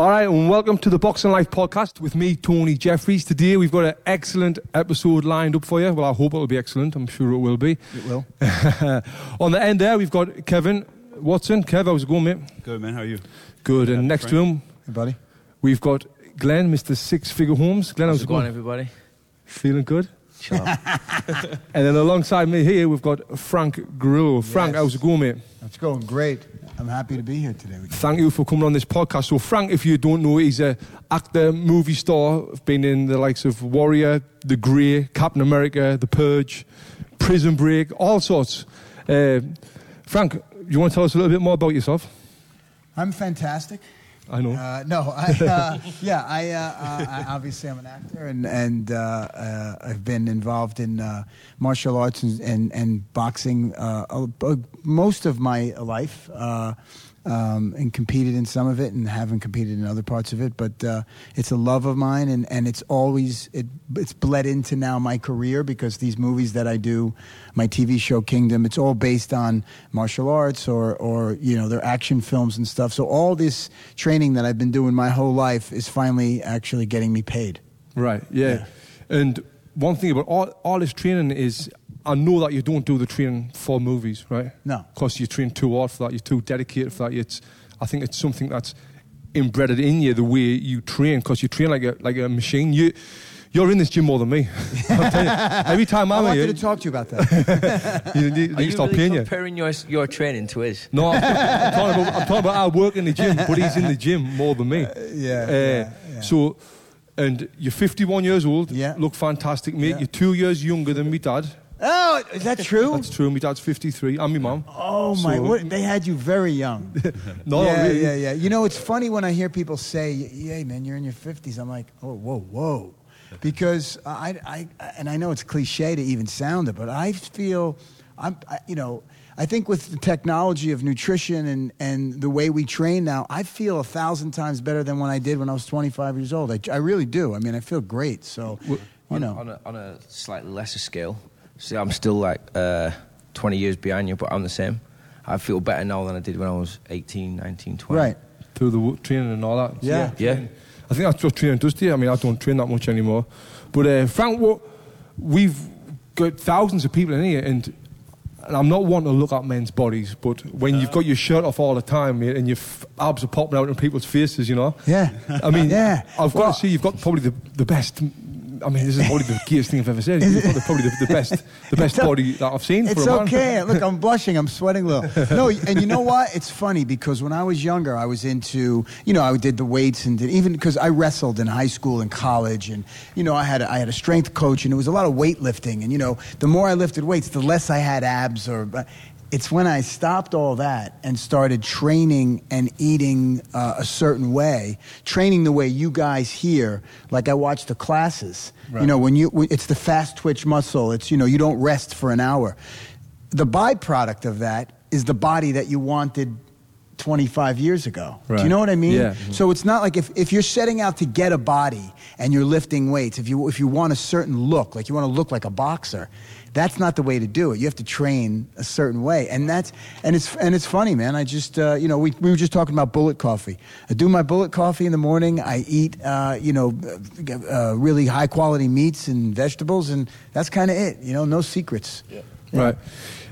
All right, and welcome to the Boxing Life podcast with me, Tony Jeffries. Today we've got an excellent episode lined up for you. Well, I hope it'll be excellent. I'm sure it will be. It will. On the end there, we've got Kevin Watson. Kev, how's it going, mate? Good man, how are you? Good. And Yeah, next to him, Hey, buddy. we've got Glenn, Mr. Six Figure Homes. Glenn, how's, How's it it going, going? everybody? Feeling good? Shut up. And then alongside me here, we've got Frank Grillo. Frank, Yes. how's it going, mate? It's going great. I'm happy to be here today with you. Thank you for coming on this podcast. So, Frank, if you don't know, he's a actor, movie star, been in the likes of Warrior, The Grey, Captain America, The Purge, Prison Break, all sorts. Uh, Frank, you want to tell us a little bit more about yourself? I'm fantastic. I know. Uh, no, I, uh, yeah, I, uh, I obviously I'm an actor, and and uh, uh, I've been involved in uh, martial arts and and, and boxing most of my life, um, and competed in some of it, and haven't competed in other parts of it. But uh, it's a love of mine, and, and it's always it it's bled into now my career because these movies that I do, my TV show Kingdom, it's all based on martial arts or or you know they're action films and stuff. So all this training that I've been doing my whole life is finally actually getting me paid. Right, yeah. And one thing about all, all this training is, I know that you don't do the training for movies, right? No. Because you train too hard for that, you're too dedicated for that. It's, I think it's something that's embedded in you, the way you train, because you train like a, like a machine. You, you're in this gym more than me. You, every time I'm I'm wanted here, to talk to you about that. you, you, Are you you stop really paying you. your, your training to his? No, I'm, I'm, talking about, I'm talking about I work in the gym, but he's in the gym more than me. yeah, Uh, yeah, yeah. So, and you're 51 years old. Yeah. Look fantastic, mate. Yeah. You're two years younger than me dad. Oh, is that true? That's true. My dad's 53. I'm my mum. Oh my! So- What, they had you very young. No, yeah, really. yeah, yeah. You know, it's funny when I hear people say, hey, man, you're in your 50s." I'm like, "Oh, whoa, whoa," because I, I, and I know it's cliche to even sound it, but I feel, I'm, I, you know, I think with the technology of nutrition and and the way we train now, I feel a thousand times better than when I did when I was 25 years old. I, I really do. I mean, I feel great. So, you know, on a, on a slightly lesser scale. See, I'm still like uh, 20 years behind you, but I'm the same. I feel better now than I did when I was 18, 19, 20. right? Through the wo- training and all that. So, Yeah. Yeah. I think that's what training does to you. I mean, I don't train that much anymore. But uh, Frank, what, we've got thousands of people in here, and, and I'm not one to look at men's bodies, but when you've got your shirt off all the time mate, and your f- abs are popping out in people's faces, you know. Yeah. I mean, Yeah. I've got Well- to say, you've got probably the, the best. I mean, this is probably the keyest thing I've ever said. The, probably the, the best, the best It's body that I've seen It's for a man. okay. Look, I'm blushing. I'm sweating a little. No, and you know what? It's funny because when I was younger, I was into, you know, I did the weights and did, even because I wrestled in high school and college, and you know, I had a, I had a strength coach, and it was a lot of weightlifting, and you know, the more I lifted weights, the less I had abs or. Uh, It's when I stopped all that and started training and eating uh, a certain way, training the way you guys here. Like I watch the classes. You know, when you when- it's the fast twitch muscle. It's you know you don't rest for an hour. The byproduct of that is the body that you wanted 25 years ago. Do you know what I mean? Yeah. So it's not like if, if you're setting out to get a body and you're lifting weights, if you if you want a certain look, like you want to look like a boxer, that's not the way to do it. You have to train a certain way, and that's and it's and it's funny, man. I just uh, you know we, we were just talking about bullet coffee. I do my bullet coffee in the morning. I eat uh, you know uh, uh, really high quality meats and vegetables, and that's kind of it. You know, no secrets. Right.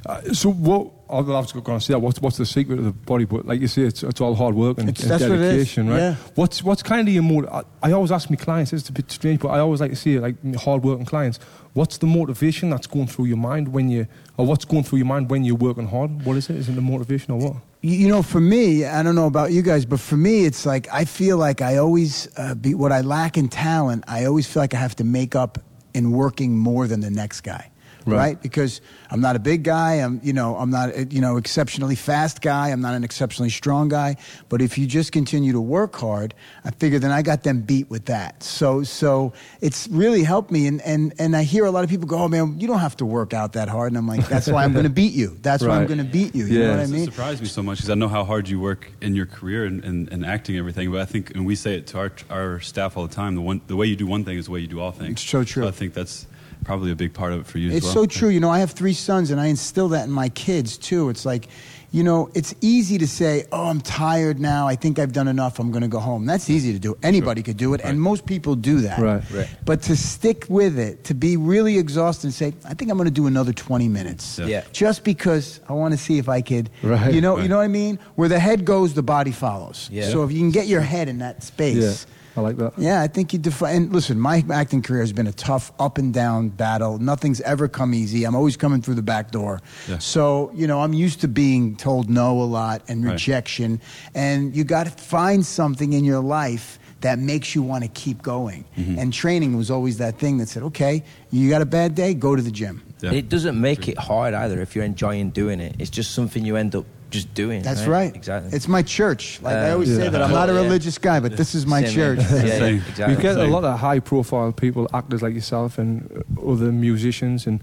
Uh, so what? I'll have to go and say that. What's, what's the secret of the body? But like you say, it's, it's all hard work and, It's- and that's what it is, dedication, right? yeah. What's what's kind of your motive? I, I always ask my clients. It's a bit strange, but I always like to see it like hard working clients. What's the motivation that's going through your mind when you, or what's going through your mind when you're working hard? What is it? Is it the motivation or what? You you know, for me, I don't know about you guys, but for me, it's like I feel like I always uh, be what I lack in talent. I always feel like I have to make up in working more than the next guy. Right. Right. because I'm not a big guy. I'm, you know, I'm not, uh, you know, exceptionally fast guy. I'm not an exceptionally strong guy. But if you just continue to work hard, I figure then I got them beat with that. So, so it's really helped me. And and and I hear a lot of people go, "Oh man, you don't have to work out that hard." And I'm like, "That's why I'm going to beat you. That's why I'm going to beat you." You Yeah. know what I mean? It surprised me so much because I know how hard you work in your career and, and, and acting and everything. But I think, and we say it to our, our staff all the time, the, one, the way you do one thing is the way you do all things. It's so true. I think that's probably a big part of it for you It's as well. so true. You know, I have three sons, and I instill that in my kids too. It's like, you know, it's easy to say, "Oh, I'm tired now. I think I've done enough. I'm going to go home." That's easy to do. Anybody could do it, and most people do that. Right. Right. But to stick with it, to be really exhausted and say, "I think I'm going to do another 20 minutes." Yeah. Yeah. Just because I want to see if I could, Right. you know, you know what I mean? Where the head goes, the body follows. Yeah. So if you can get your head in that space, Yeah, I like that. yeah, I think you define. And listen, my acting career has been a tough up and down battle. Nothing's ever come easy. I'm always coming through the back door. Yeah. So you know, I'm used to being told no a lot and Right. rejection. And you got to find something in your life that makes you want to keep going. Mm-hmm. And training was always that thing that said, okay, you got a bad day, go to the gym. Yeah. It doesn't make it hard either if you're enjoying doing it. It's just something you end up just doing. That's right. Exactly. It's my church. Like I Um, always say that I'm not a Yeah. religious guy, but this is my Same church. here. Yeah, exactly. You get a lot of high profile people, actors like yourself and uh, other musicians and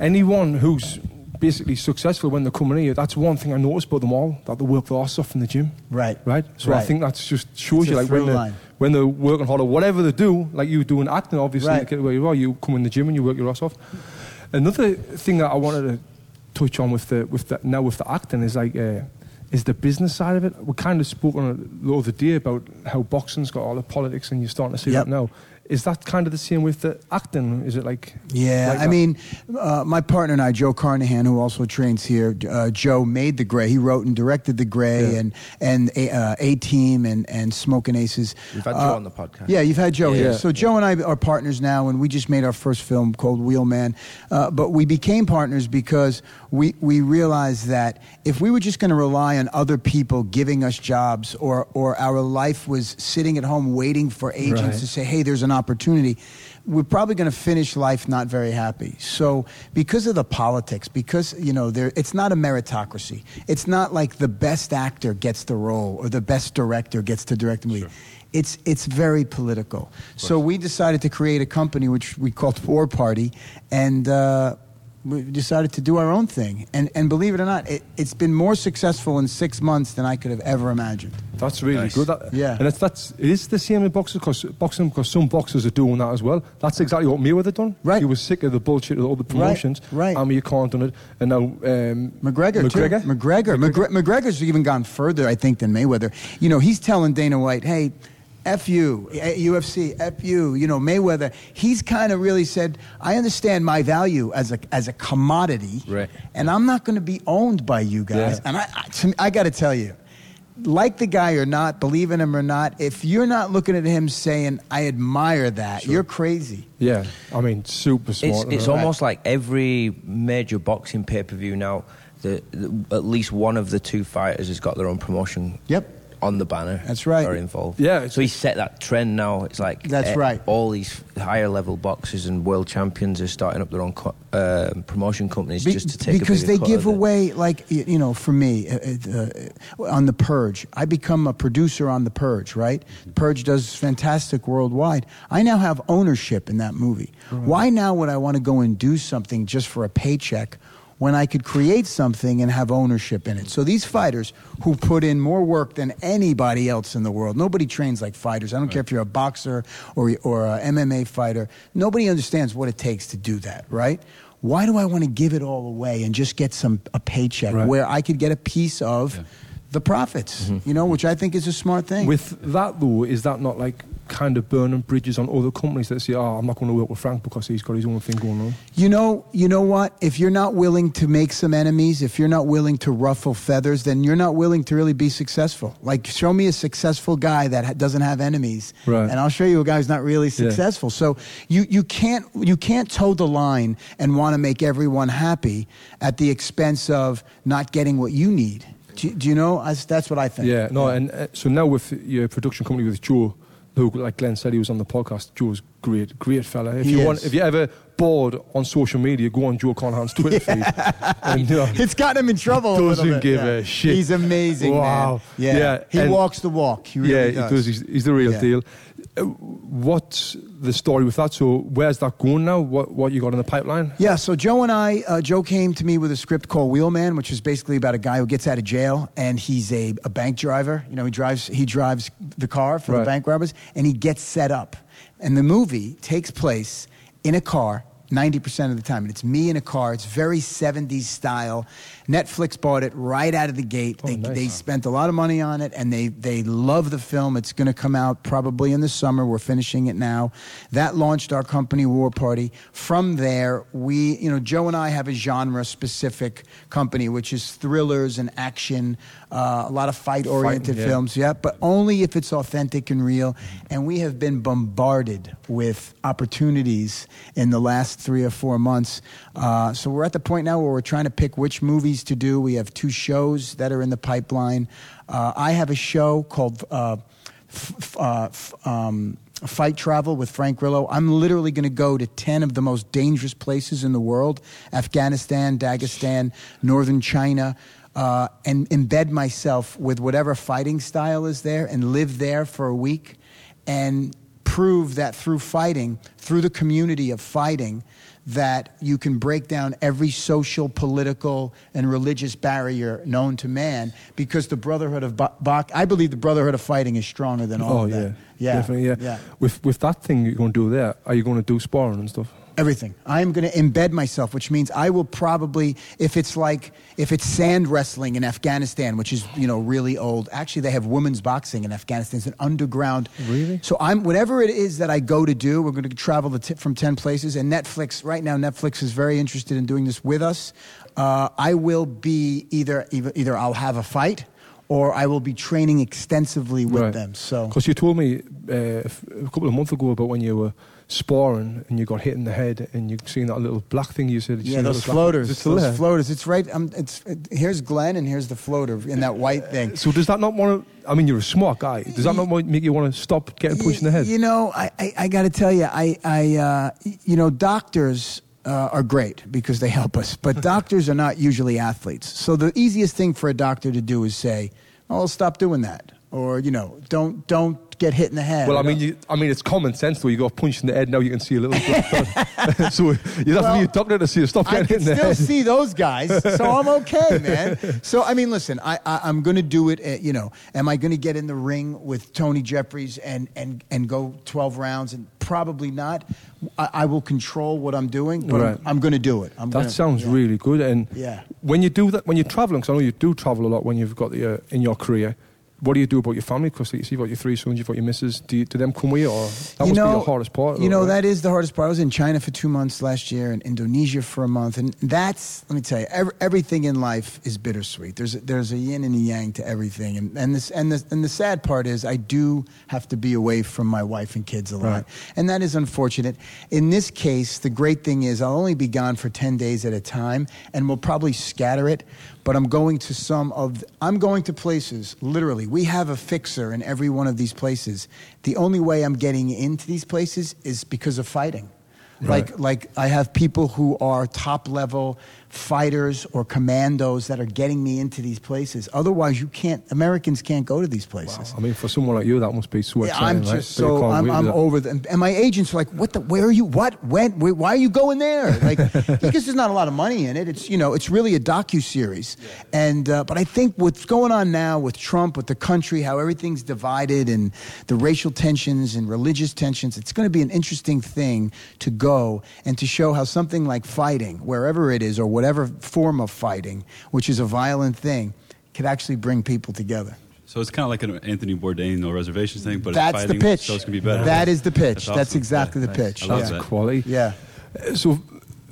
anyone who's basically successful when they're coming here, that's one thing I noticed about them all, that they work their arse off in the gym. Right. Right? So I think that just shows It's you like when they're, when they're working hard or whatever they do, like you do doing acting obviously, Right. get where you are, you come in the gym and you work your ass off. Another thing that I wanted to touch on with the with the now with the acting is like uh, is the business side of it. We kind of spoke on it the other day about how boxing's got all the politics, and you're starting to see Yep. that now. Is that kind of the same with the acting? Is it like Yeah, like I that? mean, uh, my partner and I, Joe Carnahan, who also trains here, uh, Joe made The Grey. He wrote and directed The Grey Yeah. and and A uh, A Team and and Smoking Aces. We've had Uh, Joe on the podcast. Yeah, you've had Joe Yeah. here. Yeah. So Joe and I are partners now, and we just made our first film called Wheelman. Uh, but we became partners because we we realized that if we were just going to rely on other people giving us jobs, or or our life was sitting at home waiting for agents Right. to say, "Hey, there's an opportunity." We're probably going to finish life not very happy. So, because of the politics, because you know, there, it's not a meritocracy. It's not like the best actor gets the role or the best director gets to direct the movie. It's it's very political. So we decided to create a company which we called War Party, and uh, we decided to do our own thing. And and believe it or not, it, it's been more successful in six months than I could have ever imagined. That's really Nice. good. That, Yeah. and it's that's it is the same in boxing because boxing because some boxers are doing that as well. That's exactly what Mayweather done. Right. He was sick of the bullshit of all the promotions. right. Amir Khan done it, and now um, McGregor, McGregor. too. McGregor. McGregor. McGregor's even gone further, I think, than Mayweather. You know, he's telling Dana White, "Hey, f you, UFC, f you." You know, Mayweather. He's kind of really said, "I understand my value as a as a commodity, Right. and I'm not going to be owned by you guys." Yeah. And I, I, to me, I got to tell you. Like the guy or not, believe in him or not, if you're not looking at him saying, I admire that, you're crazy. Yeah, I mean, super smart. It's, it's almost like every major boxing pay per view now. The, the, at least one of the two fighters has got their own promotion. Yep. On the banner. That's right. Are involved. Yeah, So he set that trend now. It's like That's eh, right. All these higher level boxers and world champions are starting up their own co- uh, promotion companies Be- just to take because a they give away like you know for me uh, uh, on the purge i become a producer on the purge right purge does fantastic worldwide i now have ownership in that movie why now would i want to go and do something just for a paycheck when I could create something and have ownership in it. So these fighters who put in more work than anybody else in the world, nobody trains like fighters. I don't care if you're a boxer or, or a MMA fighter. Nobody understands what it takes to do that, right? Why do I want to give it all away and just get some a paycheck Right. where I could get a piece of the profits, mm-hmm. you know, which I think is a smart thing. With that though, is that not like kind of burning bridges on other companies that say, "Oh, I'm not going to work with Frank because he's got his own thing going on." You know, you know what? If you're not willing to make some enemies, if you're not willing to ruffle feathers, then you're not willing to really be successful. Like, show me a successful guy that ha- doesn't have enemies, Right. and I'll show you a guy who's not really Yeah. successful. So you you can't you can't toe the line and want to make everyone happy at the expense of not getting what you need. Do, do you know? That's, that's what I think. Yeah, no, and uh, so now with your production company with Joe, who, like Glenn said, he was on the podcast. Joe's great, great fella. If He you is. want, if you're ever bored on social media, go on Joe Carnahan's Twitter feed. And, you uh, know, It's gotten him in trouble. Doesn't little bit, give yeah. a shit. He's amazing, Wow. man. Yeah, Yeah, he and- walks the walk. He really yeah, he does. does. He's, he's the real Yeah. deal. What's the story with that? So where's that going now? What what you got in the pipeline? Yeah, so Joe and I, uh, Joe came to me with a script called Wheelman, which is basically about a guy who gets out of jail and he's a, a bank driver. You know, he drives he drives the car for the bank robbers and he gets set up. And the movie takes place in a car 90% of the time. And it's me in a car. It's very 70s style. Netflix bought it right out of the gate. Oh, they, nice. they spent a lot of money on it and they, they love the film. It's going to come out probably in the summer. We're finishing it now. That launched our company, War Party. From there, we, you know, Joe and I have a genre specific company, which is thrillers and action, uh, a lot of fight oriented yeah. films. Yeah, but only if it's authentic and real. And we have been bombarded with opportunities in the last three or four months. Uh, so we're at the point now where we're trying to pick which movies to do. We have two shows that are in the pipeline. Uh, I have a show called. Uh, f- f- uh, um, Fight Travel with Frank Grillo. I'm literally going to go to 10 of the most dangerous places in the world Afghanistan, Dagestan, northern China, uh, and embed myself with whatever fighting style is there and live there for a week and prove that through fighting, through the community of fighting, that you can break down every social, political, and religious barrier known to man because the brotherhood of Ba- Bach, I believe the brotherhood of fighting is stronger than all Oh of yeah. Yeah, definitely. Yeah. yeah. With with that thing you're going to do there, are you going to do sparring and stuff? Everything. I am going to embed myself, which means I will probably, if it's like, if it's sand wrestling in Afghanistan, which is you know really old. Actually, they have women's boxing in Afghanistan. It's an underground. Really? So I'm whatever it is that I go to do. We're going to travel t- from ten places, and Netflix right now. Netflix is very interested in doing this with us. Uh, I will be either either either I'll have a fight. Or I will be training extensively with Right. them. So Because you told me uh, a couple of months ago about when you were sparring and you got hit in the head and you've seen that little black thing you said. you Yeah, those floaters. Is Those there? floaters. It's right. Um, it's it, here's Glenn and here's the floater in that white thing. So does that not want to? I mean, you're a smart guy. Does that not make you want to stop getting punched in the head? You know, I, I, I got to tell you, I, I uh, you know, doctors uh, are great because they help us, but doctors are not usually athletes. So the easiest thing for a doctor to do is say, "Oh, stop doing that," or you know, "Don't don't get hit in the head." Well, I mean, you, I mean, it's common sense though. You got punched in the head. Now you can see a little. bit. so you have to Well, be a doctor to see you stop I getting hit can in the still see those guys, so I'm okay, man. So I mean, listen, I, I I'm going to do it. At, you know, am I going to get in the ring with Tony Jeffries and and and go 12 rounds? And probably not. I, I will control what I'm doing, but Right. I'm, I'm going to do it. I'm That gonna, sounds yeah. really good. And Yeah. when you do that, when you're traveling, because I know you do travel a lot when you've got the, uh, in your career. What do you do about your family? Because you see, you've got your three sons, you've got your missus. Do, you, do them come with you, or that you must know, be the hardest part? You know, right? that is the hardest part. I was in China for two months last year and Indonesia for a month. And that's, let me tell you, every, everything in life is bittersweet. There's a, there's a yin and a yang to everything. And, and, this, and, the, and the sad part is, I do have to be away from my wife and kids a lot. Right. And that is unfortunate. In this case, the great thing is, I'll only be gone for 10 days at a time, and we'll probably scatter it. But I'm going to some of, I'm going to places, literally. We have a fixer in every one of these places. The only way I'm getting into these places is because of fighting. Right. Like, like I have people who are top level fighters or commandos that are getting me into these places. Otherwise, you can't. Americans can't go to these places. I mean, for someone like you, that must be so Yeah, exciting, I'm right? just so I'm, I'm over them, and my agents are like, "What the? Where are you? What? When? Where, why are you going there?" Like, because there's not a lot of money in it. It's you know, it's really a docu series, and uh, but I think what's going on now with Trump, with the country, how everything's divided, and the racial tensions and religious tensions, it's going to be an interesting thing to go and to show how something like fighting, wherever it is, or whatever form of fighting, which is a violent thing, could actually bring people together. So it's kind of like an Anthony Bourdain no reservations thing, but That's it's the pitch. so it's gonna be better. That is the pitch. That's That's, exactly Yeah, the nice. pitch. I love That's yeah. that. quality. Yeah. Uh, So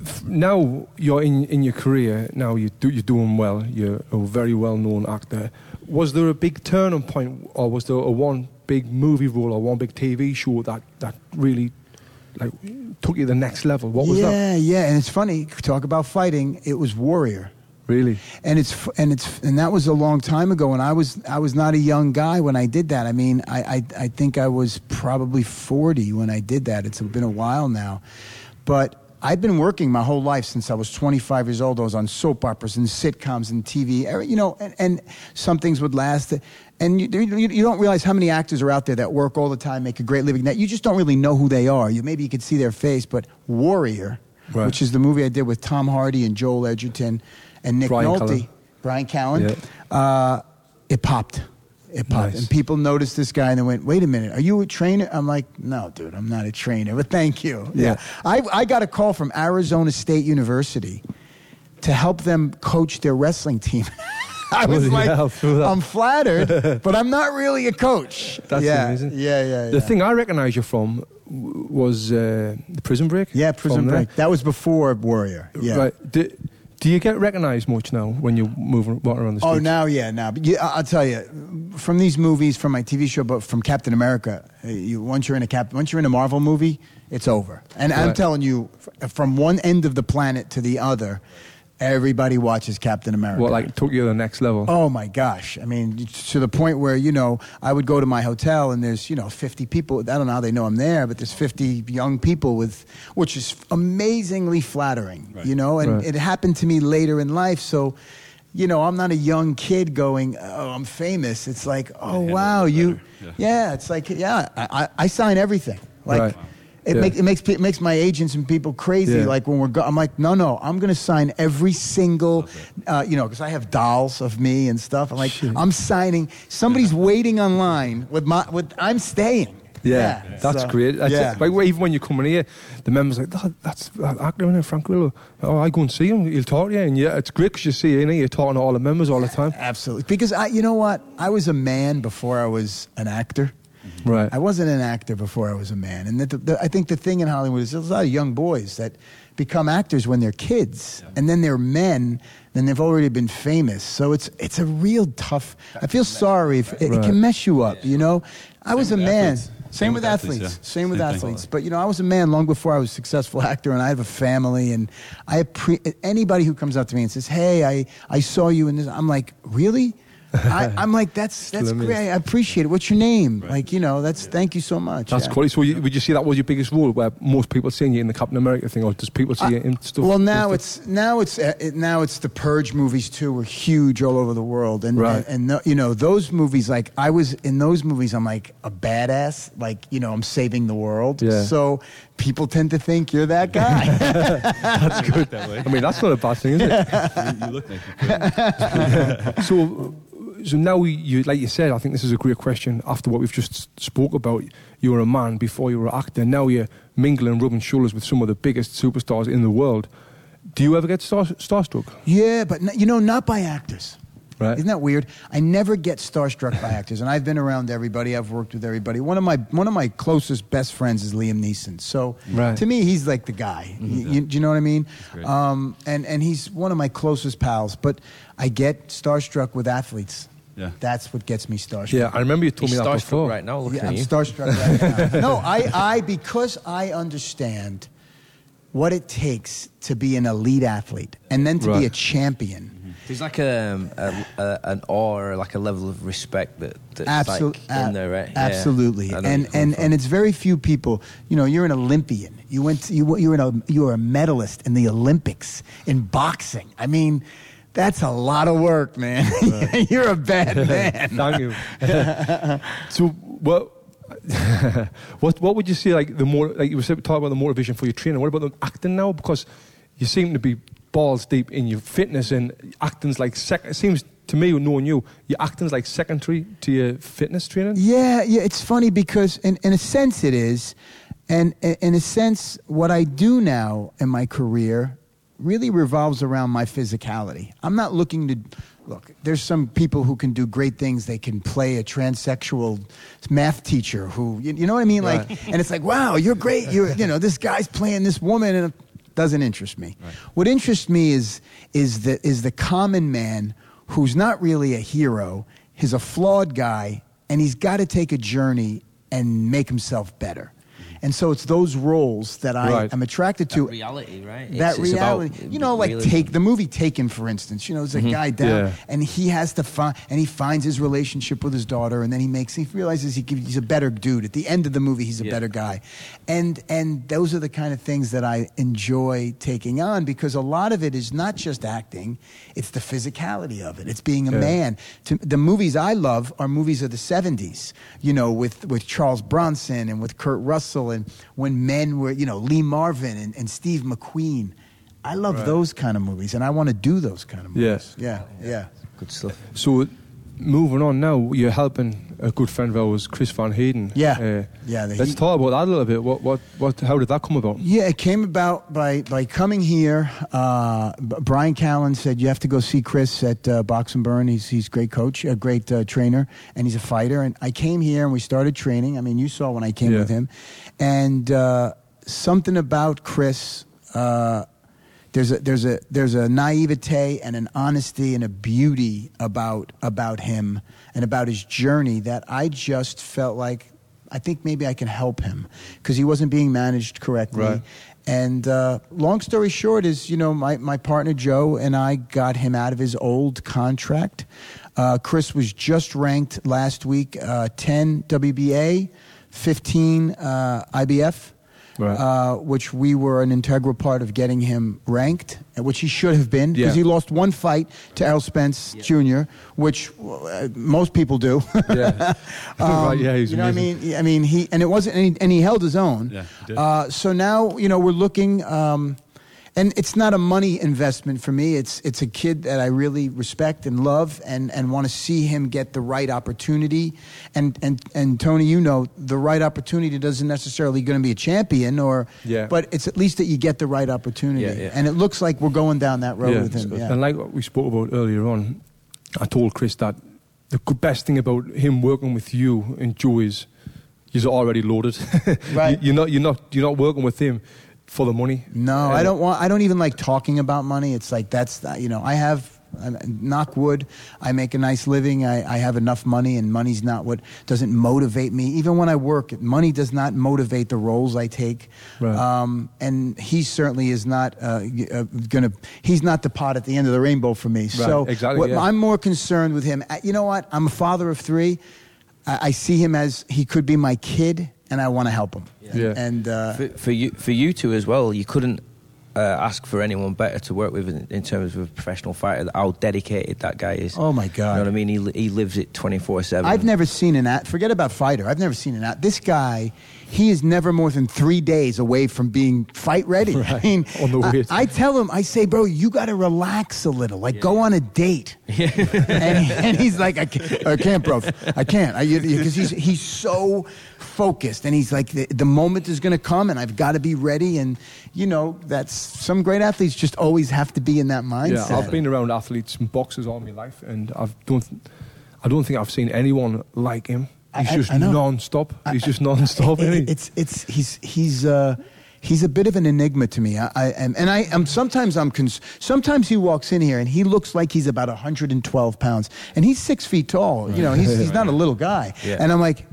f- now you're in, in your career. Now you do, you're doing well. You're a very well known actor. Was there a big turning point, or was there a one big movie role or one big TV show that that really like took you to the next level? What was yeah, that? yeah, yeah. and it's funny. Talk about fighting. It was Warrior, Really? and it's and it's and that was a long time ago. And I was I was not a young guy when I did that. I mean, I I, I think I was probably forty when I did that. It's been a while now, but. I've been working my whole life since I was 25 years old. I was on soap operas and sitcoms and TV, you know, and, and some things would last. And you, you, you don't realize how many actors are out there that work all the time, make a great living. That you just don't really know who they are. You maybe you could see their face, but Warrior, Right. which is the movie I did with Tom Hardy and Joel Edgerton and Nick Brian Nolte, Callen. Bryan Callen. Yeah. Uh, it popped. It popped, Nice. and people noticed this guy, and they went, "Wait a minute, are you a trainer?" I'm like, "No, dude, I'm not a trainer, but thank you." Yeah. I I got a call from Arizona State University to help them coach their wrestling team. I was Bloody like, hell, through that. I'm flattered, but I'm not really a coach. That's yeah, amazing. Yeah, yeah, yeah. The thing I recognise you from was uh, the Prison Break. yeah, Prison From there. Break. That was before Warrior. Yeah. Right. Do, do you get recognised much now when you're moving walking around the streets? Oh, now, yeah, now. But yeah, I'll tell you, from these movies, from my TV show, but from Captain America, you, once you're in a Cap, once you're in a Marvel movie, it's over. And I'm telling you, from one end of the planet to the other, everybody watches Captain America. What like took you to the next level? Oh my gosh! I mean, to the point where you know, I would go to my hotel and there's you know 50 people. I don't know how they know I'm there, but there's 50 young people with, which is amazingly flattering. Right. You know, and Right. it happened to me later in life, so. You know, I'm not a young kid going, oh, I'm famous. It's like, oh, handle it wow, you, yeah. Yeah. it's like, yeah, I, I, I sign everything. Like, Right. It, Yeah. make, it makes it makes my agents and people crazy. Yeah. Like when we're, go- I'm like, no, no, I'm going to sign every single, uh, you know, because I have dolls of me and stuff. I'm like, Shit. I'm signing. Somebody's waiting online with my, with I'm staying. Yeah, that's so, great. That's yeah. Like even when you come in here, the members like that, that's that actor in Frank Grillo. Oh, I go and see him. He'll talk to you, and yeah, it's great because you see here, you're talking to all the members all the time. Absolutely. Because I, you know what? I was a man before I was an actor. Right. I wasn't an actor before I was a man. And the, the, I think the thing in Hollywood is there's a lot of young boys that become actors when they're kids, and then they're men, then they've already been famous. So it's it's a real tough. I feel sorry if it, it Right. can mess you up. You know, I was a man. athletes. Same, with athletes. yeah. Same with Same thing. athletes. But you know, I was a man long before I was a successful actor, and I have a family. And I appre- anybody who comes up to me and says, "Hey, I, I saw you in this," I'm like, "Really?" I, I'm like, "That's that's great. I appreciate it. What's your name?" Like, you know, that's thank you so much. That's Yeah. quality. So you, would you say that was your biggest role, where most people seeing you in the Captain America thing, or does people see you in stuff? Well, now in it's now it's uh, it, now it's the Purge movies too. Were huge all over the world, and Right. and, and tho- you know those movies. Like I was in those movies, I'm like a badass. Like you know, I'm saving the world. Yeah. So people tend to think you're that guy. That's good that way. I mean, that's not a bad thing, is it? you, you look like you could. so, so now you, like you said, I think this is a great question. After what we've just spoke about, you were a man before you were an actor. Now you're mingling, rubbing shoulders with some of the biggest superstars in the world. Do you ever get star, starstruck? yeah, but n- you know, not by actors. Right. Isn't that weird? I never get starstruck by actors, and I've been around everybody. I've worked with everybody. One of my one of my closest best friends is Liam Neeson. So Right. to me, he's like the guy. Y- you- do you know what I mean? Um, and and he's one of my closest pals. But I get starstruck with athletes. Yeah. That's what gets me starstruck. Yeah, I remember you told He's me that starstruck before. right now. Looking Yeah, at I'm you. starstruck right now. No, I, I because I understand what it takes to be an elite athlete and then to be a champion. There's like a, um, a, a an awe or like a level of respect that that's Absol- like in there, right? Yeah. Absolutely, I and and from. and it's very few people. You know, you're an Olympian. You went. To, you you're an, you were a medalist in the Olympics in boxing. I mean, that's a lot of work, man. you're a bad man. Thank you. so, what, what, what would you say? Like the more, like you were talking about the motivation for your training. What about the acting now? Because you seem to be balls deep in your fitness, and acting's like second. It seems to me, knowing you, your acting's like secondary to your fitness training. Yeah, yeah. It's funny because, in, in a sense, it is, and in in a sense, what I do now in my career really revolves around my physicality. I'm not looking to look. There's some people who can do great things. They can play a transsexual math teacher who, you, you know what I mean? Like, and it's like, wow, you're great. You're, you know, this guy's playing this woman, and it doesn't interest me. What interests me is is the is the common man who's not really a hero. He's a flawed guy, and he's got to take a journey and make himself better. And so it's those roles that I Right. am attracted to. That to. reality, right? That It's- it's about reality, you know, like realism. take the movie Taken, for instance. You know, there's a mm-hmm. guy down, Yeah. and he has to find, and he finds his relationship with his daughter, and then he makes, he realizes he, can- he's a better dude. At the end of the movie, he's a Yeah. better guy, and and those are the kind of things that I enjoy taking on because a lot of it is not just acting; it's the physicality of it. It's being a Yeah. man. To, the movies I love are movies of the '70s. You know, with with Charles Bronson and with Kurt Russell, and when men were, you know, Lee Marvin and, and Steve McQueen. I love Right. those kind of movies, and I want to do those kind of movies. Yes. Yeah, yeah. Good stuff. So, moving on now, you're helping a good friend of ours, Chris Van Heerden. Yeah. Uh, Yeah, the- let's he- talk about that a little bit. What, what, what, how did that come about? Yeah, it came about by by coming here. Uh, Bryan Callen said you have to go see Chris at uh, Box and Burn. He's he's great coach, a great uh, trainer, and he's a fighter. And I came here and we started training. I mean, you saw when I came Yeah. with him, and uh, something about Chris. There's a there's a there's a naivete and an honesty and a beauty about about him and about his journey that I just felt like I think maybe I can help him because he wasn't being managed correctly. Right. And uh, long story short is, you know, my, my partner Joe and I got him out of his old contract. Uh, Chris was just ranked last week uh, 10 WBA, 15 uh, IBF Right. uh, which we were an integral part of getting him ranked, uh, which he should have been because Yeah. he lost one fight to Errol Spence Jr., which uh, most people do. Yeah. right, yeah, he's Um, you know, what I mean, I mean, he and it wasn't, and he, and he held his own. Yeah, he did. Uh, so now, you know, we're looking, um, and it's not a money investment for me. It's it's a kid that I really respect and love, and, and want to see him get the right opportunity. And and and Tony, you know, the right opportunity doesn't necessarily going to be a champion, or Yeah. but it's at least that you get the right opportunity. Yeah, yeah. And it looks like we're going down that road Yeah. with him. Yeah. And like what we spoke about earlier on, I told Chris that the best thing about him working with you and Joe is he's already loaded. Right. You, are not you're not you're not working with him for the money. No, And I don't want. I don't even like talking about money. It's like that's you know I have. Knock wood. I make a nice living. I, I have enough money, and money's not what doesn't motivate me. Even when I work, money does not motivate the roles I take. Right. Um, and he certainly is not uh, uh, gonna. He's not the pot at the end of the rainbow for me. so exactly, what- yeah. I'm more concerned with him. Uh, You know what? I'm a father of three. I, I see him as he could be my kid, and I want to help him. Yeah. And uh, For, for you, for you two as well, you couldn't uh, ask for anyone better to work with in, in terms of a professional fighter. How dedicated that guy is. Oh, my God. You know what I mean? He he lives it twenty four seven. I've never seen an at. Forget about fighter. I've never seen an at. This guy, he is never more than three days away from being fight ready. I mean, On the I. I tell him, I say, bro, you got to relax a little. Like, go on a date. and, he- and he's like, I can't, I can't bro. I can't. Because he's he's so focused, and he's like, the, the moment is going to come, and I've got to be ready. And you know, that's some great athletes just always have to be in that mindset. Yeah, I've been around athletes and boxers all my life, and I don't, I don't think I've seen anyone like him. He's I- I- just I non-stop. He's just non-stop. It- isn't he? it- it's it's he's he's uh he's a bit of an enigma to me. I, I am, and I am sometimes I'm cons- sometimes he walks in here and he looks like he's about 112 pounds and he's six feet tall. You know, he's he's not a little guy. Yeah. And I'm like,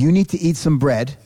you need to eat some bread.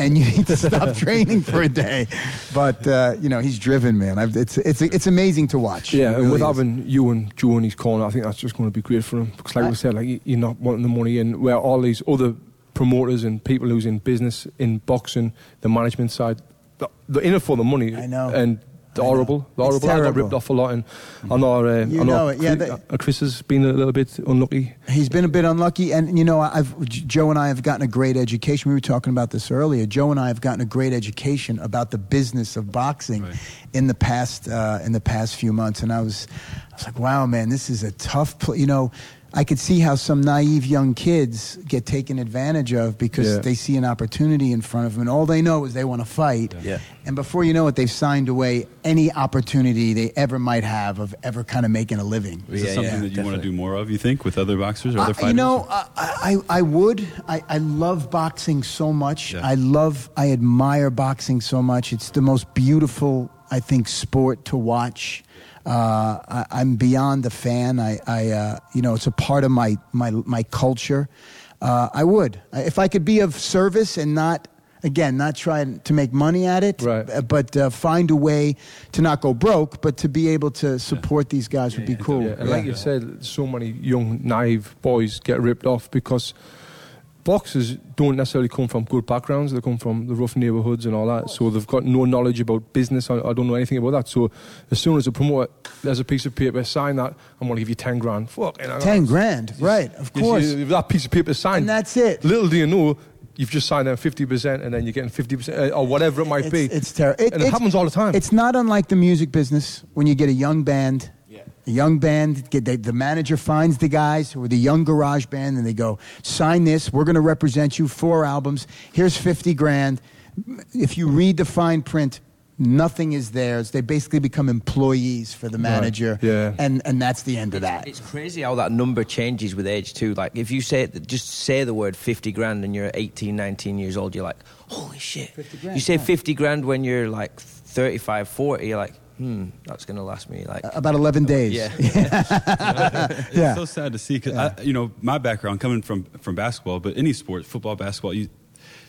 And you need to stop training for a day, but uh, you know he's driven, man. I've, it's it's it's amazing to watch. Yeah, and really with is. having you and Joe in his corner, I think that's just going to be great for him. Because, like I- we said, like you- you're not wanting the money in, where all these other promoters and people who's in business, in boxing, the management side, th- they're in it for the money. I know. And they're horrible. They're horrible. I got ripped off a lot, and I know, uh, You I know, know it, yeah, Chris, they- uh, Chris has been a little bit unlucky. He's been a bit unlucky, and you know, I've Joe and I have gotten a great education. We were talking about this earlier. Joe and I have gotten a great education about the business of boxing Right. in the past uh, in the past few months, and I was, I was like, wow, man, this is a tough. Pl-. You know, I could see how some naive young kids get taken advantage of because Yeah. they see an opportunity in front of them, and all they know is they want to fight. Yeah. And before you know it, they've signed away any opportunity they ever might have of ever kind of making a living. Is Yeah, it something yeah, that you want to do more of? You think with other boxers or other Uh, fighters? you know, I, I, I would. I, I love boxing so much. Yeah. I love, I admire boxing so much. It's the most beautiful, I think, sport to watch. Uh, I, I'm beyond a fan. I, I uh, you know, it's a part of my my my culture. Uh, I would, if I could be of service and not. Again, not try to make money at it, Right. uh, but uh, find a way to not go broke, but to be able to support these guys would be cool. Yeah, and like you said, so many young naive boys get ripped off because boxers don't necessarily come from good backgrounds. They come from the rough neighborhoods and all that. So they've got no knowledge about business. I, I don't know anything about that. So as soon as a promoter, there's a piece of paper, sign that. I'm going to give you ten grand. Fuck, you know, 10 grand, right, of course. if that piece of paper signed, And that's it. Little do you know, you've just signed them fifty percent, and then you're getting fifty percent uh, or whatever it might It's, be. it's terrible. and it happens all the time. It's not unlike the music business when you get a young band a young band. They, the manager finds the guys who are the young garage band, and they go, "Sign this. We're going to represent you. Four albums. Here's fifty grand." If you read the fine print, nothing is theirs. They basically become employees for the manager, yeah. and and that's the end of that. It's crazy how that number changes with age too. Like if you say just say the word 50 grand and you're 18, 19 years old, you're like, holy shit. 50 grand, you say yeah. 50 grand when you're like 35, 40, you're like, hmm, that's going to last me like. About eleven days. yeah. It's Yeah. so sad to see because you know my background coming from from basketball, but any sport, football, basketball, you,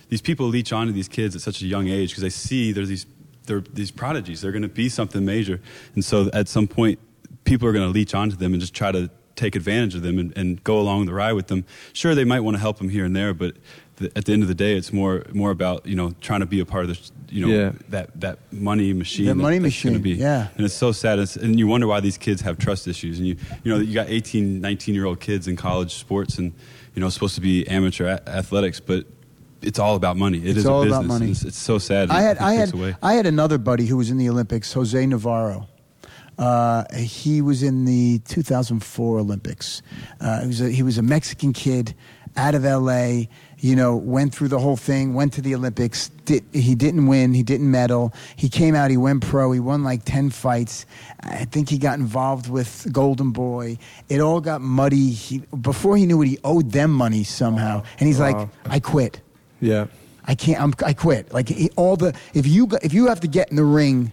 these people leech onto these kids at such a young age because they see there's these they're these prodigies. They're going to be something major, and so at some point, people are going to leech onto them and just try to take advantage of them and, and go along the ride with them. Sure, they might want to help them here and there, but the, at the end of the day, it's more more about you know trying to be a part of the you know Yeah. that that money machine. That money that's gonna machine, be. yeah. And it's so sad. It's, and you wonder why these kids have trust issues. And you, you know, you got 18, 19 year old kids in college sports and, you know, supposed to be amateur a- athletics, but it's all about money. It is It's a all business. about money. It's, it's so sad. I had I had away. I had another buddy who was in the Olympics, Jose Navarro. Uh, he was in the 2004 Olympics. Uh, he was a, he was a Mexican kid out of L.A. You know, went through the whole thing, went to the Olympics. Did, he didn't win. He didn't medal. He came out. He went pro. He won like 10 fights. I think he got involved with Golden Boy. It all got muddy. He, before he knew it, he owed them money somehow. And he's like, I quit. Yeah. I can't. I'm, I quit. Like he- all the if you if you have to get in the ring,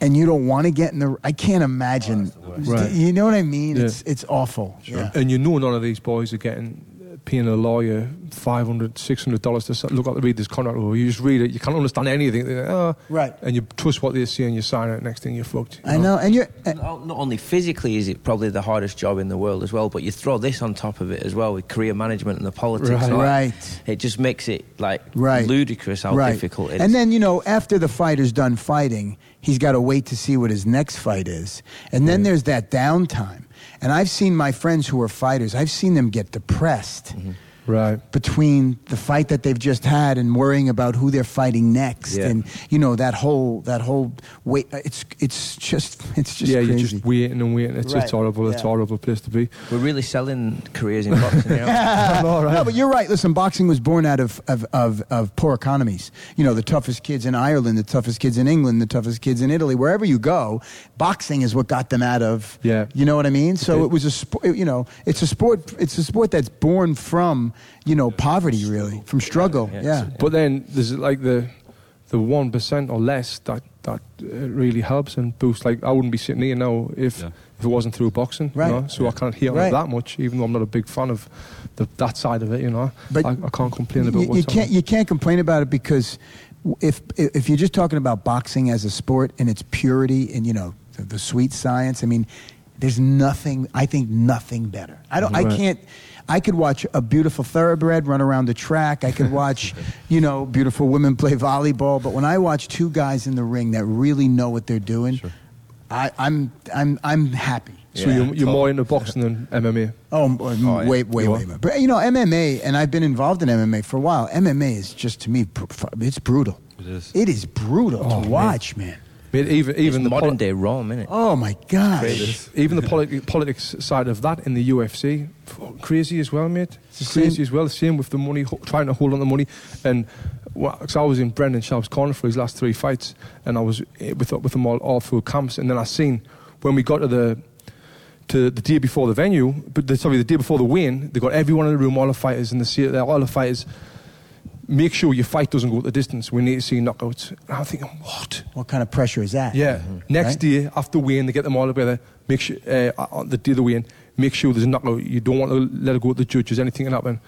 and you don't want to get in the, I can't imagine. Right. You know what I mean? Yeah. It's it's awful. Yeah. And you know none of these boys are getting paying a lawyer five hundred, six hundred dollars to look up to read this contract. Or you just read it, you can't understand anything. Like, oh. Right. And you twist what they say, and you sign it. Next thing you're fucked. you I know, and you're. uh, Not not only physically is it probably the hardest job in the world as well, but you throw this on top of it as well with career management and the politics. Right. Like, Right. It just makes it like Right. ludicrous how right. difficult it is. And then you know, after the fighter's done fighting, he's got to wait to see what his next fight is, and then there's that downtime. And I've seen my friends who are fighters. I've seen them get depressed. Mm-hmm. Right. between the fight that they've just had and worrying about who they're fighting next Yeah. and you know that whole that whole wait it's it's just it's just yeah, crazy. you're just waiting and waiting. It's Right. just horrible. It's a horrible place to be. We're really selling careers in boxing. You know? All right. No, but you're right. Listen, boxing was born out of, of, of, of poor economies. You know, the toughest kids in Ireland, the toughest kids in England, the toughest kids in Italy, wherever you go, boxing is what got them out of. Yeah. You know what I mean? So Okay. it was a sport. You know, it's a sport. It's a sport that's born from you know poverty, really, from struggle. Yeah, Yeah. it's- But then there's like the the one percent or less that that uh, really helps and boosts. Like I wouldn't be sitting here now if Yeah. if it wasn't through boxing. Right. You know? So I can't hear on Right. it that much, even though I'm not a big fan of the, that side of it. You know, But I, I can't complain about you, you can't on. you can't complain about it because if if you're just talking about boxing as a sport and its purity and you know the, the sweet science, I mean, there's nothing. I think nothing better. I don't. I can't. I could watch a beautiful thoroughbred run around the track. I could watch, you know, beautiful women play volleyball. But when I watch two guys in the ring that really know what they're doing, I, I'm I'm I'm happy. So Yeah, you're, you're more into boxing than MMA. Oh, m- oh, yeah. way, way, You way more. But you know, MMA, and I've been involved in MMA for a while. MMA is just to me, it's brutal. It is. It is brutal Oh, to man. watch, man. Mate, even even it's the modern poli- day Rome, innit? Oh my gosh! Even the politi- politics side of that in the UFC, crazy as well, mate. It's the crazy same- as well. Same with the money, ho- trying to hold on the money. And because I was in Brendan Sharp's corner for his last three fights, and I was eh, with with them all, all through camps. And then I seen when we got to the to the day before the venue, but the, sorry, the day before the win, they got everyone in the room, all the fighters, and they see all the fighters. Make sure your fight doesn't go at the distance. We need to see knockouts. And I'm thinking, what? What kind of pressure is that? Yeah. Next Right? day after weigh-in, they get them all together. Make sure uh, on the day of the weigh-in, make sure there's a knockout. You don't want to let it go to the judges. Anything can happen.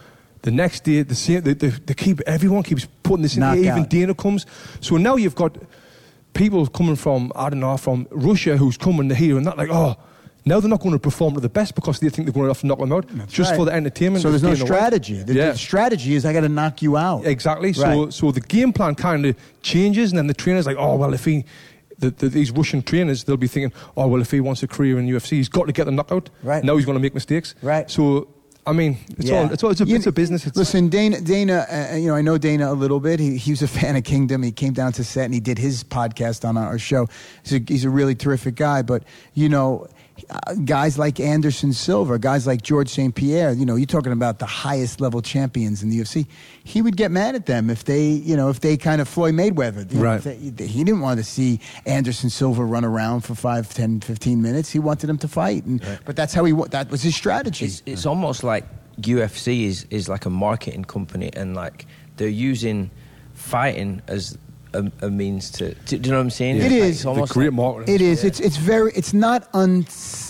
The next day, the same. They, they, they keep everyone keeps putting this in. there. Even Knockout. Dana comes. So now you've got people coming from I don't know from Russia who's coming to here and not like oh. Now they're not going to perform to the best because they think they're going to have to knock them out just right. for the entertainment. So there's no strategy. The, yeah. the strategy is I got to knock you out. Exactly. So, Right. so the game plan kind of changes, and then the trainer's like, "Oh well, if he, the, the, these Russian trainers, they'll be thinking, oh well, if he wants a career in UFC, he's got to get the knockout. Right. Now he's going to make mistakes. Right. So, I mean, it's Yeah. all it's all it's a, You- it's a business. It's, Listen, Dana, Dana uh, you know, I know Dana a little bit. He, he was a fan of Kingdom. He came down to set and he did his podcast on our show. He's a, he's a really terrific guy. But, you know, uh, guys like Anderson Silva, guys like George St. Pierre, you know, you're talking about the highest level champions in the UFC. He would get mad at them if they, you know, if they kind of Floyd Mayweather. You Right. if they- he didn't want to see Anderson Silva run around for 5, 10, 15 minutes. He wanted him to fight. And, But that's how he, wa- that was his strategy. It's, it's almost like UFC is, is like a marketing company, and like they're using fighting as a, a means to. Do, do you know what I'm saying? It It's like- is. It's The almost great like- marketing. It is. It's it's very. It's not un,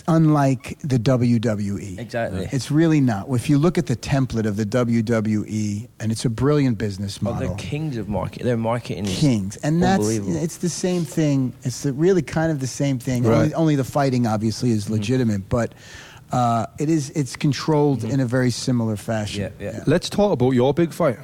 unlike the WWE. Exactly. It's really not. If you look at the template of the WWE, and it's a brilliant business Well, model. they're kings of market. Their marketing is Kings, and that's it's the same thing. It's the, really kind of the same thing. Right. Only, only the fighting obviously is legitimate, but uh, it is. It's controlled in a very similar fashion. Yeah, yeah. Let's talk about your big fight.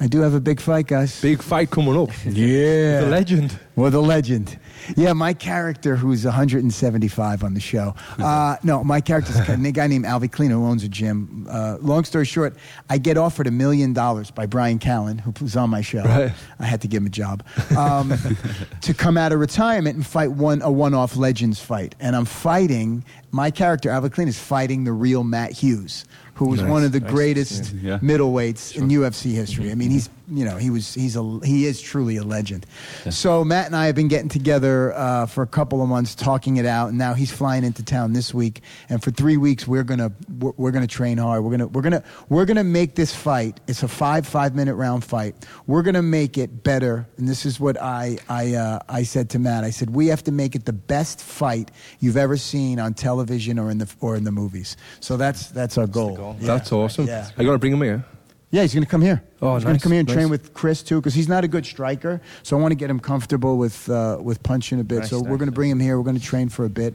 I do have a big fight, guys. Big fight coming up. Yeah. The legend. Well, the legend. Yeah, my character, who's 175 on the show. Uh, no, my character's a guy named Alvey Kulina who owns a gym. Uh, long story short, I get offered a million dollars by Bryan Callen, who was on my show. Right. I had to give him a job um, to come out of retirement and fight one a one-off Legends fight. And I'm fighting. My character, Alvey Kulina, is fighting the real Matt Hughes, who was Nice. one of the Nice. greatest Yeah. middleweights in UFC history. I mean, he's you know he was he's a he is truly a legend. So Matt and I have been getting together uh, for a couple of months, talking it out, and now he's flying into town this week, and for three weeks we're gonna we're, we're gonna train hard. We're gonna we're gonna we're gonna make this fight. It's a five five minute round fight. We're gonna make it better, and this is what I I uh, I said to Matt. I said we have to make it the best fight you've ever seen on television or in the or in the movies. So that's that's our goal. goal. Yeah. That's awesome. Yeah. I got to bring him here. Yeah, he's going to come here. Oh, he's going to come here and nice. train with Chris too, because he's not a good striker. So I want to get him comfortable with uh, with punching a bit. Nice, so we're going to bring him here. We're going to train for a bit,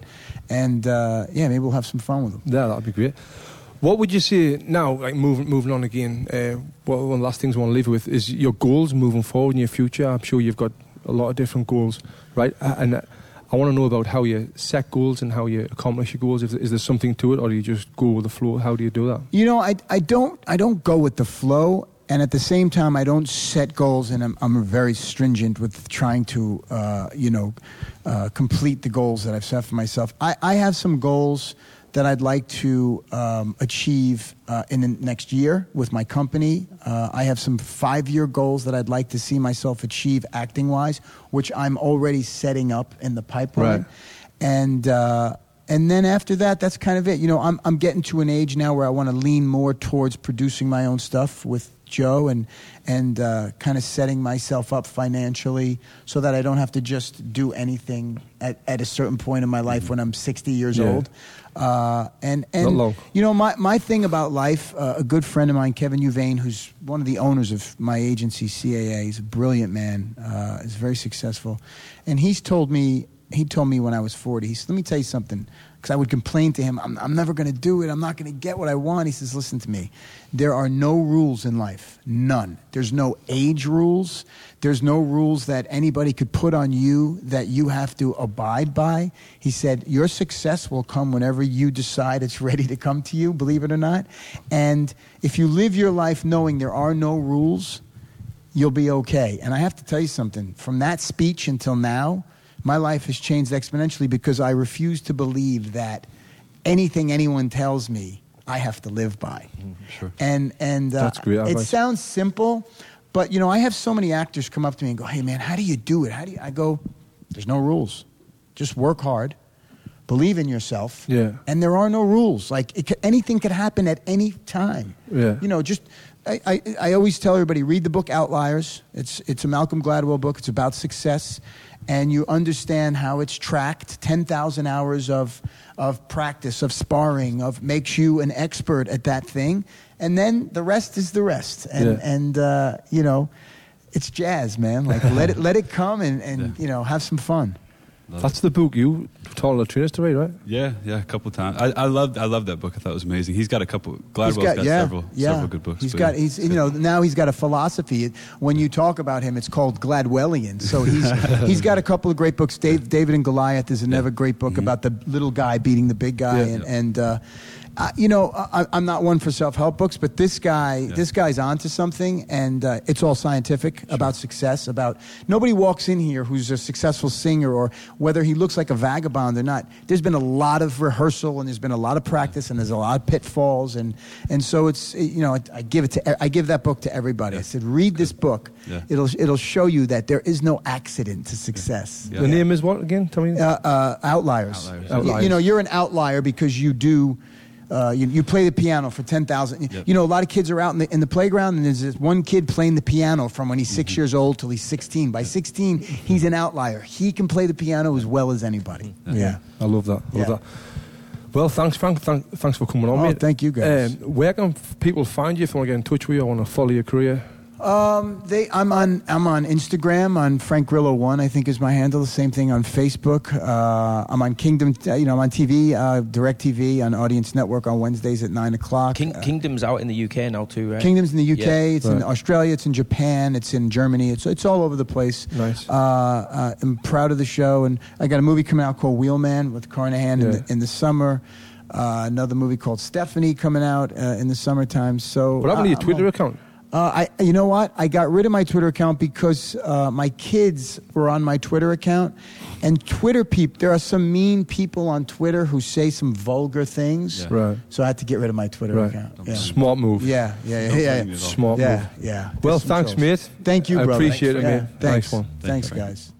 and uh, yeah, maybe we'll have some fun with him. Yeah, that'd be great. What would you say now, like moving moving on again? Uh, what, one of the last things I want to leave you with is your goals moving forward in your future. I'm sure you've got a lot of different goals, right? And uh, I want to know about how you set goals and how you accomplish your goals. Is, there something to it, or do you just go with the flow? How do you do that? You know, I, I don't I don't go with the flow, and at the same time, I don't set goals, and I'm, I'm very stringent with trying to uh, you know uh, complete the goals that I've set for myself. I, I have some goals that I'd like to um, achieve uh, in the next year with my company. Uh, I have some five year goals that I'd like to see myself achieve acting wise, which I'm already setting up in the pipeline. Right. And uh, and then after that, that's kind of it. You know, I'm I'm getting to an age now where I want to lean more towards producing my own stuff with Joe and and uh, kind of setting myself up financially so that I don't have to just do anything at, at a certain point in my life when I'm 60 years Yeah. old. Uh, and and you know, my, my thing about life, uh, a good friend of mine, Kevin Huvane, who's one of the owners of my agency, CAA, he's a brilliant man, uh, is very successful. And he's told me, he told me when I was 40, he said, let me tell you something, because I would complain to him, I'm, I'm never going to do it, I'm not going to get what I want. He says, listen to me, there are no rules in life, none. There's no age rules, there's no rules that anybody could put on you that you have to abide by. He said, Your success will come whenever you decide it's ready to come to you, believe it or not. And if you live your life knowing there are no rules, you'll be okay. And I have to tell you something from that speech until now, my life has changed exponentially because I refuse to believe that anything anyone tells me I have to live by. sure. And and uh, it sounds simple, but you know, I have so many actors come up to me and go, "Hey man, how do you do it? How do you?" I go, "There's no rules. Just work hard, believe in yourself, Yeah. and there are no rules. Like it anything could happen at any time. Yeah. You know, just I, I, I always tell everybody read the book Outliers. It's it's a Malcolm Gladwell book. It's about success, and you understand how it's tracked. Ten thousand hours of of practice, of sparring, of makes you an expert at that thing, and then the rest is the rest. And Yeah. and uh, you know, it's jazz, man. Like let it let it come and and you know have some fun. That's the book you told the trainers to read, right? Yeah, yeah, a couple times. I, I loved I loved that book. I thought it was amazing. He's got a couple. Gladwell's He's got, yeah, several yeah. several good books. He's got yeah, he's it's you know now he's got a philosophy. When you talk about him, it's called Gladwellian. So he's he's got a couple of great books. Dave, David and Goliath is another great book about the little guy beating the big guy, Yeah. and and uh, Uh, you know, I, I'm not one for self-help books, but this guy, this guy's onto something, and uh, it's all scientific about success. About nobody walks in here who's a successful singer, or whether he looks like a vagabond or not. There's been a lot of rehearsal, and there's been a lot of practice, and there's a lot of pitfalls, and and so it's you know, I, I give it to I give that book to everybody. I said, read this book. Yeah. It'll it'll show you that there is no accident to success. Yeah. The name is what again? Tell me. Uh, uh, outliers. Outliers. You- Outliers. You, know, you're an outlier because you do. Uh, you, you play the piano for ten thousand. Yep. You know, a lot of kids are out in the in the playground, and there's this one kid playing the piano from when he's 6 Mm-hmm. years old till he's sixteen. By sixteen, he's an outlier. He can play the piano as well as anybody. Yeah. I love that. I love Yeah. that. Well, thanks, Frank. Thank, thanks for coming on, Oh, mate. thank you, guys. Um, where can people find you if they want to get in touch with you or want to follow your career? Um, they, I'm on, I'm on Instagram on Frank Grillo One. I think is my handle. The same thing on Facebook. Uh, I'm on Kingdom. uh, You know, I'm on TV, uh, DirecTV on Audience Network on Wednesdays at nine o'clock. King, Uh, Kingdom's out in the UK now too, right? Kingdom's in the UK. Yeah. It's in Australia. It's in Japan. It's in Germany. It's it's all over the place. Nice. Uh, uh, I'm proud of the show, and I got a movie coming out called Wheelman with Carnahan in, the, in the summer. Uh, another movie called Stephanie coming out uh, in the summertime. So What happened to your I'm Twitter account? Uh, I, you know what? I got rid of my Twitter account because uh, my kids were on my Twitter account, and Twitter people. There are some mean people on Twitter who say some vulgar things. Yeah. Right. So I had to get rid of my Twitter Right. account. Yeah. Smart move. Yeah, yeah, yeah, yeah. blame me at all. Smart Yeah, move. yeah. Well, thanks, trolls. mate. Thank you, I brother. appreciate it, Yeah, mate. Thanks. Nice one. Thanks, Thank you, guys.